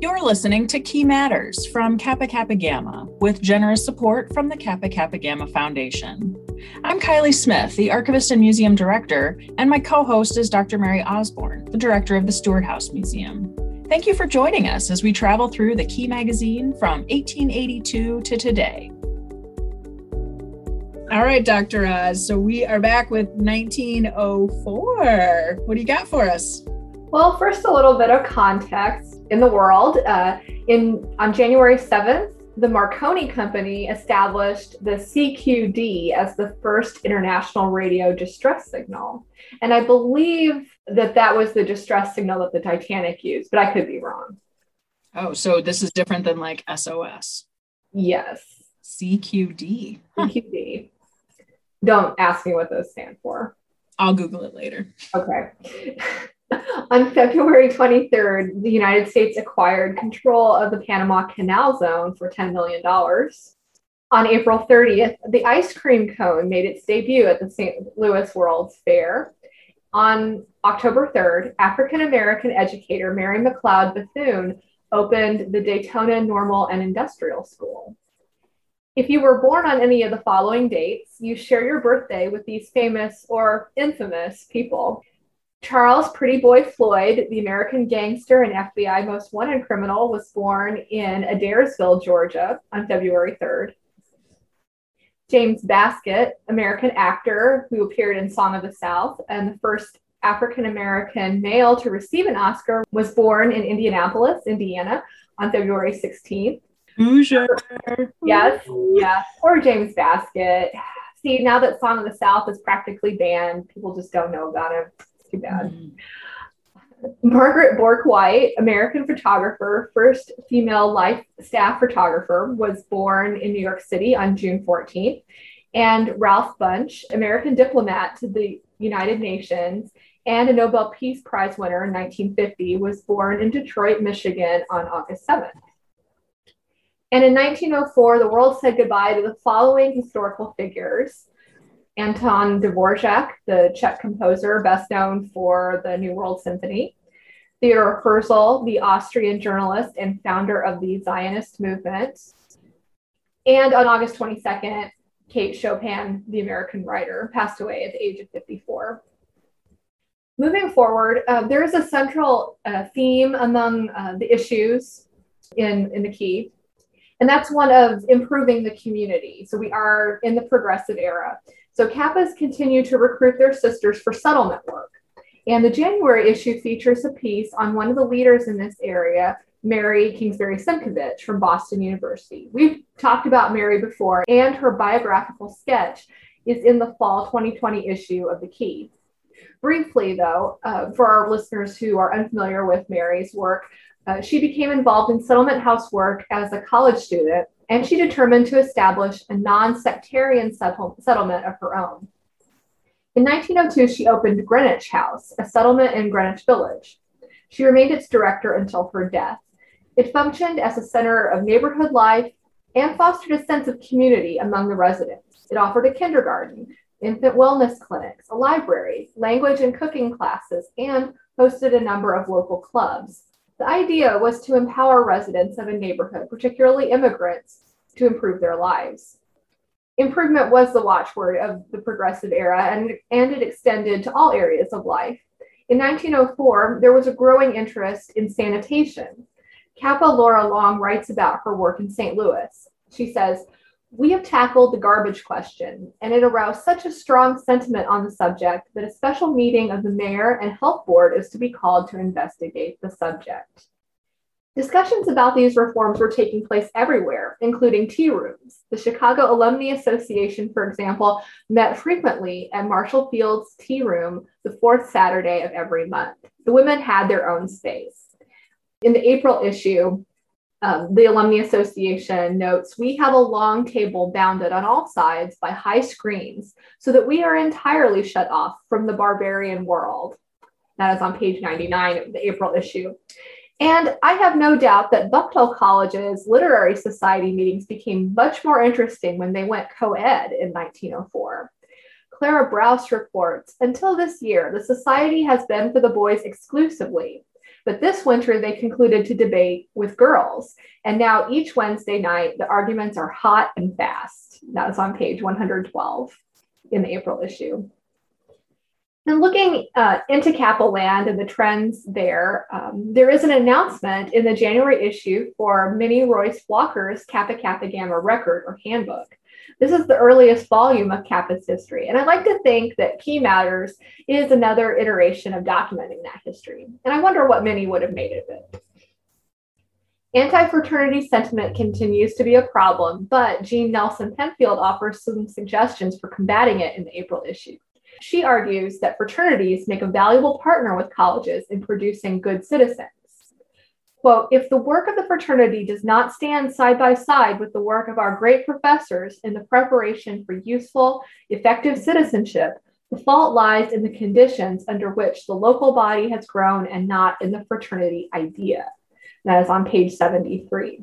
You're listening to Key Matters from Kappa Kappa Gamma with generous support from the Kappa Kappa Gamma Foundation. I'm Kylie Smith, the Archivist and Museum Director, and my co host is Dr. Mary Osborne, the Director of the Stewart House Museum. Thank you for joining us as we travel through the Key magazine from 1882 to today. All right, Dr. Oz. So we are back with 1904. What do you got for us? Well, first, a little bit of context in the world. Uh, in on January 7th, the Marconi Company established the CQD as the first international radio distress signal. And I believe that that was the distress signal that the Titanic used, but I could be wrong. Oh, so this is different than like SOS. Yes. CQD. Huh. CQD. Don't ask me what those stand for. I'll Google it later. Okay. On February 23rd, the United States acquired control of the Panama Canal Zone for $10 million. On April 30th, the ice cream cone made its debut at the St. Louis World's Fair. On October 3rd, African American educator Mary McLeod Bethune opened the Daytona Normal and Industrial School. If you were born on any of the following dates, you share your birthday with these famous or infamous people. Charles Pretty Boy Floyd, the American gangster and FBI most wanted criminal, was born in Adairsville, Georgia on February 3rd. James Baskett, American actor who appeared in Song of the South and the first African American male to receive an Oscar, was born in Indianapolis, Indiana on February 16th. Hoosier. Yes, yeah. Poor James Baskett. See, now that Song of the South is practically banned, people just don't know about him too bad. Mm. Margaret Bourke White, American photographer, first female life staff photographer, was born in New York City on June 14th. And Ralph Bunche, American diplomat to the United Nations and a Nobel Peace Prize winner in 1950, was born in Detroit, Michigan on August 7th. And in 1904, the world said goodbye to the following historical figures Anton Dvorak, the Czech composer, best known for the New World Symphony. Theodor Herzl, the Austrian journalist and founder of the Zionist movement. And on August 22nd, Kate Chopin, the American writer, passed away at the age of 54. Moving forward, uh, there is a central uh, theme among uh, the issues in, in the key, and that's one of improving the community. So we are in the progressive era. So Kappas continue to recruit their sisters for settlement work. And the January issue features a piece on one of the leaders in this area, Mary Kingsbury Simkhovitch from Boston University. We've talked about Mary before, and her biographical sketch is in the fall 2020 issue of The Key. Briefly, though, uh, for our listeners who are unfamiliar with Mary's work, uh, she became involved in settlement house work as a college student and she determined to establish a non sectarian settle- settlement of her own. In 1902, she opened Greenwich House, a settlement in Greenwich Village. She remained its director until her death. It functioned as a center of neighborhood life and fostered a sense of community among the residents. It offered a kindergarten, infant wellness clinics, a library, language and cooking classes, and hosted a number of local clubs. The idea was to empower residents of a neighborhood, particularly immigrants, to improve their lives. Improvement was the watchword of the progressive era, and, and it extended to all areas of life. In 1904, there was a growing interest in sanitation. Kappa Laura Long writes about her work in St. Louis. She says, we have tackled the garbage question, and it aroused such a strong sentiment on the subject that a special meeting of the mayor and health board is to be called to investigate the subject. Discussions about these reforms were taking place everywhere, including tea rooms. The Chicago Alumni Association, for example, met frequently at Marshall Field's tea room the fourth Saturday of every month. The women had their own space. In the April issue, um, the Alumni Association notes we have a long table bounded on all sides by high screens so that we are entirely shut off from the barbarian world. That is on page 99 of the April issue. And I have no doubt that Bucknell College's literary society meetings became much more interesting when they went co ed in 1904. Clara Brous reports Until this year, the society has been for the boys exclusively. But this winter, they concluded to debate with girls. And now each Wednesday night, the arguments are hot and fast. That is on page 112 in the April issue. And looking uh, into Kappa Land and the trends there, um, there is an announcement in the January issue for Minnie Royce Walker's Kappa Kappa Gamma record or handbook. This is the earliest volume of Kappa's history. And I'd like to think that Key Matters is another iteration of documenting that history. And I wonder what Minnie would have made of it. Anti fraternity sentiment continues to be a problem, but Jean Nelson Penfield offers some suggestions for combating it in the April issue. She argues that fraternities make a valuable partner with colleges in producing good citizens. Quote, if the work of the fraternity does not stand side by side with the work of our great professors in the preparation for useful, effective citizenship, the fault lies in the conditions under which the local body has grown and not in the fraternity idea. That is on page 73.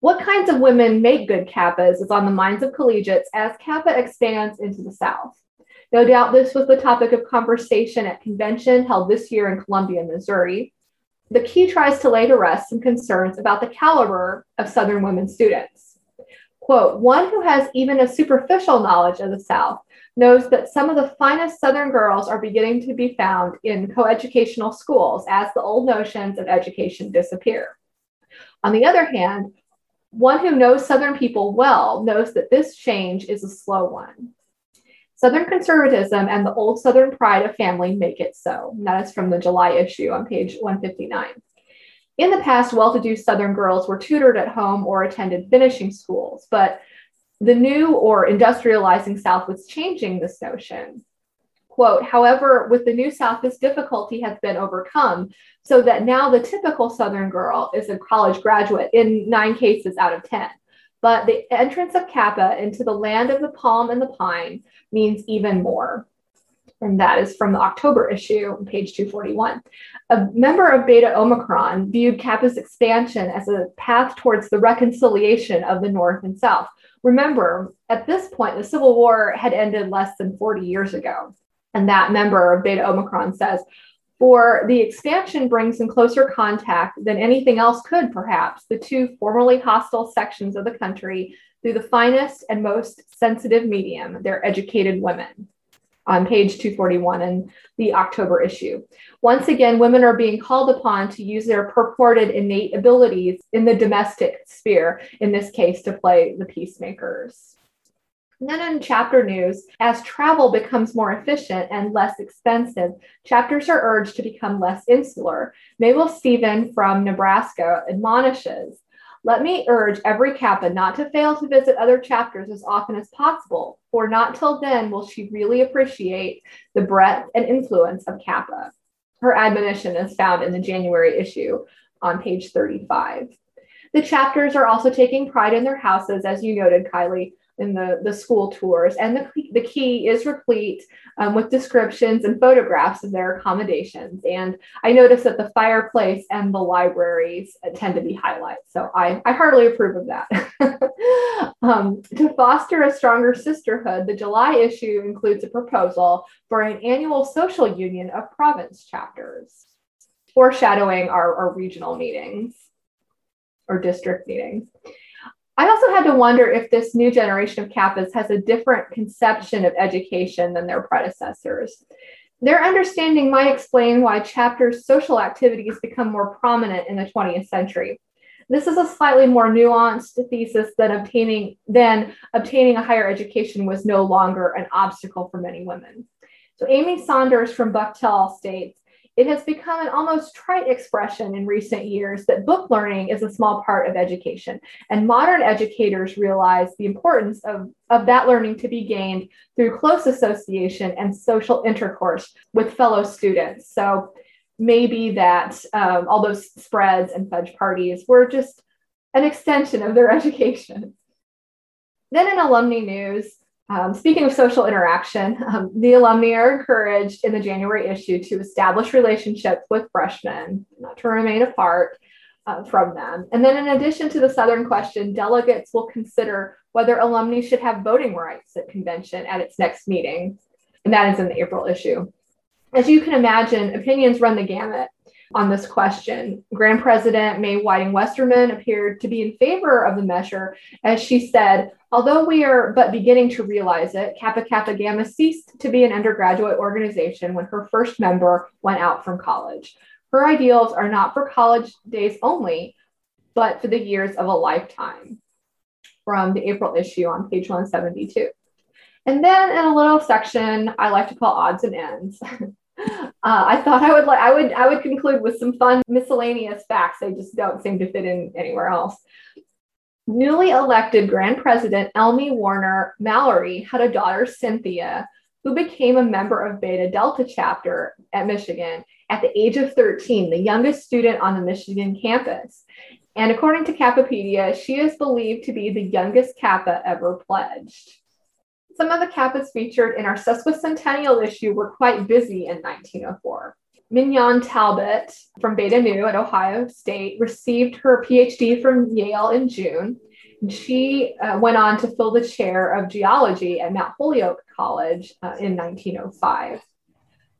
What kinds of women make good Kappas is on the minds of collegiates as Kappa expands into the South. No doubt this was the topic of conversation at convention held this year in Columbia, Missouri. The key tries to lay to rest some concerns about the caliber of Southern women students. Quote, one who has even a superficial knowledge of the South knows that some of the finest Southern girls are beginning to be found in coeducational schools as the old notions of education disappear. On the other hand, one who knows Southern people well knows that this change is a slow one. Southern conservatism and the old Southern pride of family make it so. And that is from the July issue on page 159. In the past, well to do Southern girls were tutored at home or attended finishing schools, but the new or industrializing South was changing this notion. Quote, however, with the new South, this difficulty has been overcome so that now the typical Southern girl is a college graduate in nine cases out of 10. But the entrance of Kappa into the land of the palm and the pine means even more. And that is from the October issue, page 241. A member of Beta Omicron viewed Kappa's expansion as a path towards the reconciliation of the North and South. Remember, at this point, the Civil War had ended less than 40 years ago. And that member of Beta Omicron says, for the expansion brings in closer contact than anything else could, perhaps, the two formerly hostile sections of the country through the finest and most sensitive medium, their educated women. On page 241 in the October issue. Once again, women are being called upon to use their purported innate abilities in the domestic sphere, in this case, to play the peacemakers. And then in chapter news, as travel becomes more efficient and less expensive, chapters are urged to become less insular. Mabel Stephen from Nebraska admonishes let me urge every Kappa not to fail to visit other chapters as often as possible, for not till then will she really appreciate the breadth and influence of Kappa. Her admonition is found in the January issue on page 35. The chapters are also taking pride in their houses, as you noted, Kylie, in the, the school tours. And the, the key is replete um, with descriptions and photographs of their accommodations. And I noticed that the fireplace and the libraries tend to be highlights. So I, I heartily approve of that. um, to foster a stronger sisterhood, the July issue includes a proposal for an annual social union of province chapters, foreshadowing our, our regional meetings or district meetings. I also had to wonder if this new generation of Kappas has a different conception of education than their predecessors. Their understanding might explain why chapters' social activities become more prominent in the 20th century. This is a slightly more nuanced thesis than obtaining than obtaining a higher education was no longer an obstacle for many women. So Amy Saunders from Buchtel states, it has become an almost trite expression in recent years that book learning is a small part of education. And modern educators realize the importance of, of that learning to be gained through close association and social intercourse with fellow students. So maybe that um, all those spreads and fudge parties were just an extension of their education. Then in alumni news, um, speaking of social interaction, um, the alumni are encouraged in the January issue to establish relationships with freshmen, not to remain apart uh, from them. And then, in addition to the Southern question, delegates will consider whether alumni should have voting rights at convention at its next meeting. And that is in the April issue. As you can imagine, opinions run the gamut on this question. Grand President May Whiting Westerman appeared to be in favor of the measure, as she said, although we are but beginning to realize it, Kappa Kappa Gamma ceased to be an undergraduate organization when her first member went out from college. Her ideals are not for college days only, but for the years of a lifetime. From the April issue on page 172. And then in a little section I like to call odds and ends. Uh, I thought I would like I would I would conclude with some fun miscellaneous facts. They just don't seem to fit in anywhere else. Newly elected Grand President Elmie Warner Mallory had a daughter, Cynthia, who became a member of Beta Delta chapter at Michigan at the age of 13, the youngest student on the Michigan campus. And according to Kappapedia, she is believed to be the youngest Kappa ever pledged. Some of the Kappas featured in our sesquicentennial issue were quite busy in 1904. Mignon Talbot from Beta Nu at Ohio State received her PhD from Yale in June. And she uh, went on to fill the chair of geology at Mount Holyoke College uh, in 1905.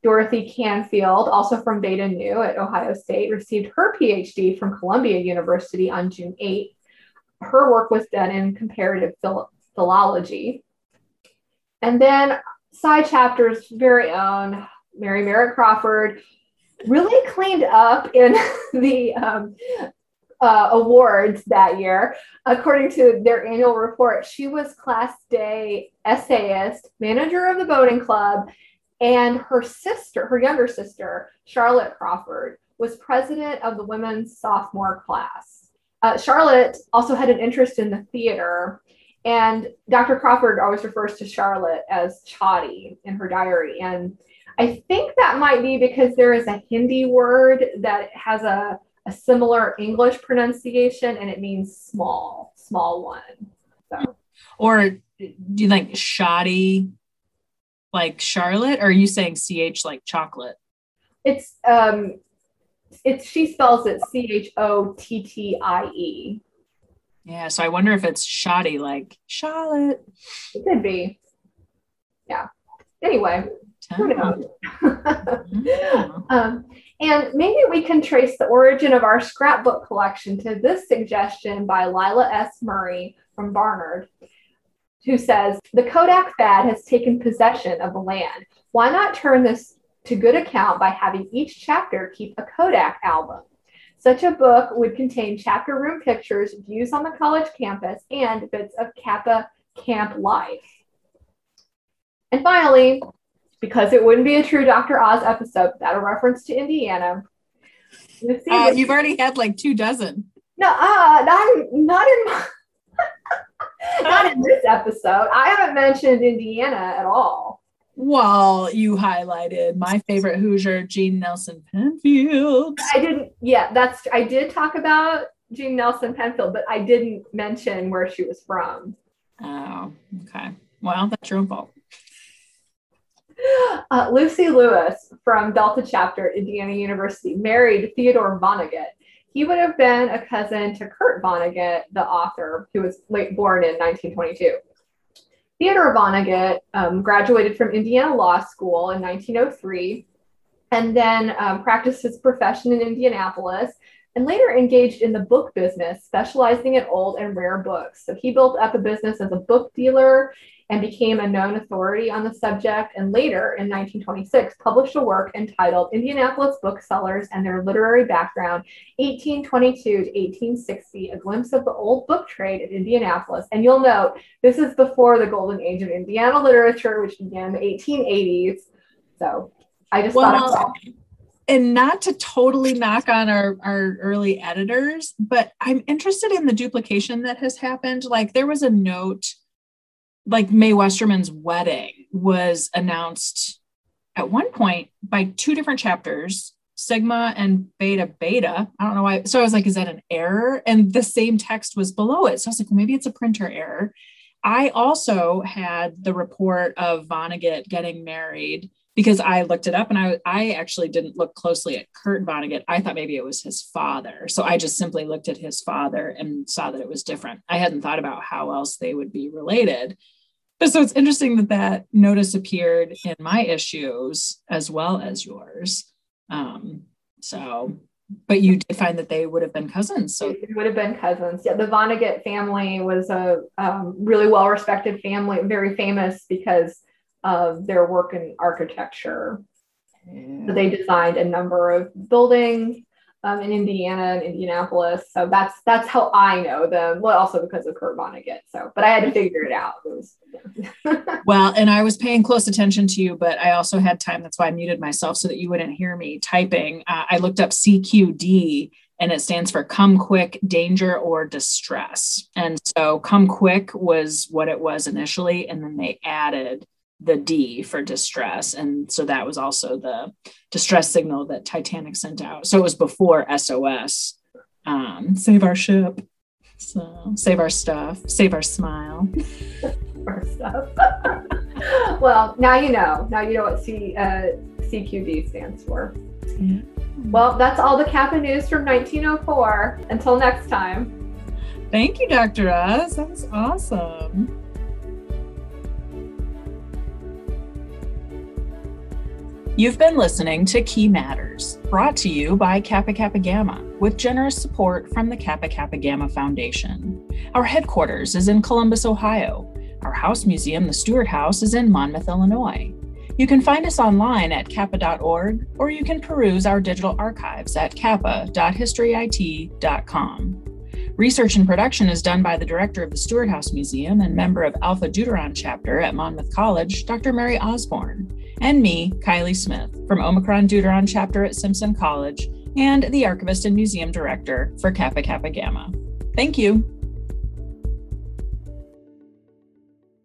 Dorothy Canfield, also from Beta Nu at Ohio State, received her PhD from Columbia University on June 8. Her work was done in comparative phil- philology. And then Psi chapters, very own Mary Merritt Crawford really cleaned up in the um, uh, awards that year. According to their annual report, she was Class Day essayist, manager of the boating club, and her sister, her younger sister, Charlotte Crawford, was president of the women's sophomore class. Uh, Charlotte also had an interest in the theater and Dr. Crawford always refers to Charlotte as Chottie in her diary. And I think that might be because there is a Hindi word that has a, a similar English pronunciation and it means small, small one. So. Or do you like shoddy like Charlotte? Or are you saying CH like chocolate? It's um it's she spells it C H O T T I E. Yeah, so I wonder if it's shoddy like Charlotte. It could be. Yeah. Anyway, um, and maybe we can trace the origin of our scrapbook collection to this suggestion by Lila S. Murray from Barnard, who says The Kodak fad has taken possession of the land. Why not turn this to good account by having each chapter keep a Kodak album? Such a book would contain chapter room pictures, views on the college campus, and bits of Kappa camp life. And finally, because it wouldn't be a true Dr. Oz episode without a reference to Indiana. Uh, you've already had like two dozen. No, uh, not, not in my, not in this episode. I haven't mentioned Indiana at all. Well, you highlighted my favorite Hoosier, Jean Nelson Penfield. I didn't, yeah, that's, I did talk about Jean Nelson Penfield, but I didn't mention where she was from. Oh, okay. Well, that's your own fault. Uh, Lucy Lewis from Delta Chapter, Indiana University, married Theodore Vonnegut. He would have been a cousin to Kurt Vonnegut, the author, who was late born in 1922. Theodore Vonnegut um, graduated from Indiana Law School in 1903 and then um, practiced his profession in Indianapolis and later engaged in the book business, specializing in old and rare books. So he built up a business as a book dealer and became a known authority on the subject, and later in 1926 published a work entitled Indianapolis Booksellers and Their Literary Background, 1822 to 1860, a glimpse of the old book trade in Indianapolis. And you'll note this is before the golden age of Indiana literature, which began in the 1880s. So I just well, thought and not to totally knock on our, our early editors, but I'm interested in the duplication that has happened. Like there was a note like May Westerman's wedding was announced at one point by two different chapters, Sigma and Beta Beta. I don't know why. So I was like, is that an error? And the same text was below it. So I was like, well, maybe it's a printer error. I also had the report of Vonnegut getting married because I looked it up and I, I actually didn't look closely at Kurt Vonnegut. I thought maybe it was his father. So I just simply looked at his father and saw that it was different. I hadn't thought about how else they would be related. But so it's interesting that that notice appeared in my issues as well as yours. Um, so, but you did find that they would have been cousins. So it would have been cousins. Yeah, the Vonnegut family was a um, really well respected family, very famous because of their work in architecture. Yeah. So they designed a number of buildings um, in Indiana and Indianapolis. So that's that's how I know them. Well, also because of Kurt Vonnegut. So, but I had to figure it out. It was, yeah. well, and I was paying close attention to you, but I also had time. That's why I muted myself so that you wouldn't hear me typing. Uh, I looked up CQD. And it stands for come quick, danger, or distress. And so come quick was what it was initially. And then they added the D for distress. And so that was also the distress signal that Titanic sent out. So it was before SOS, um, save our ship. So save our stuff, save our smile. our stuff. well, now you know. Now you know what C, uh, CQD stands for. Yeah. Well, that's all the Kappa news from 1904. Until next time. Thank you, Dr. Oz. That was awesome. You've been listening to Key Matters, brought to you by Kappa Kappa Gamma, with generous support from the Kappa Kappa Gamma Foundation. Our headquarters is in Columbus, Ohio. Our house museum, the Stewart House, is in Monmouth, Illinois. You can find us online at kappa.org, or you can peruse our digital archives at kappa.historyit.com. Research and production is done by the director of the Stewart House Museum and member of Alpha Deuteron chapter at Monmouth College, Dr. Mary Osborne and me, Kylie Smith, from Omicron Deuteron chapter at Simpson College, and the archivist and museum director for Kappa Kappa Gamma. Thank you.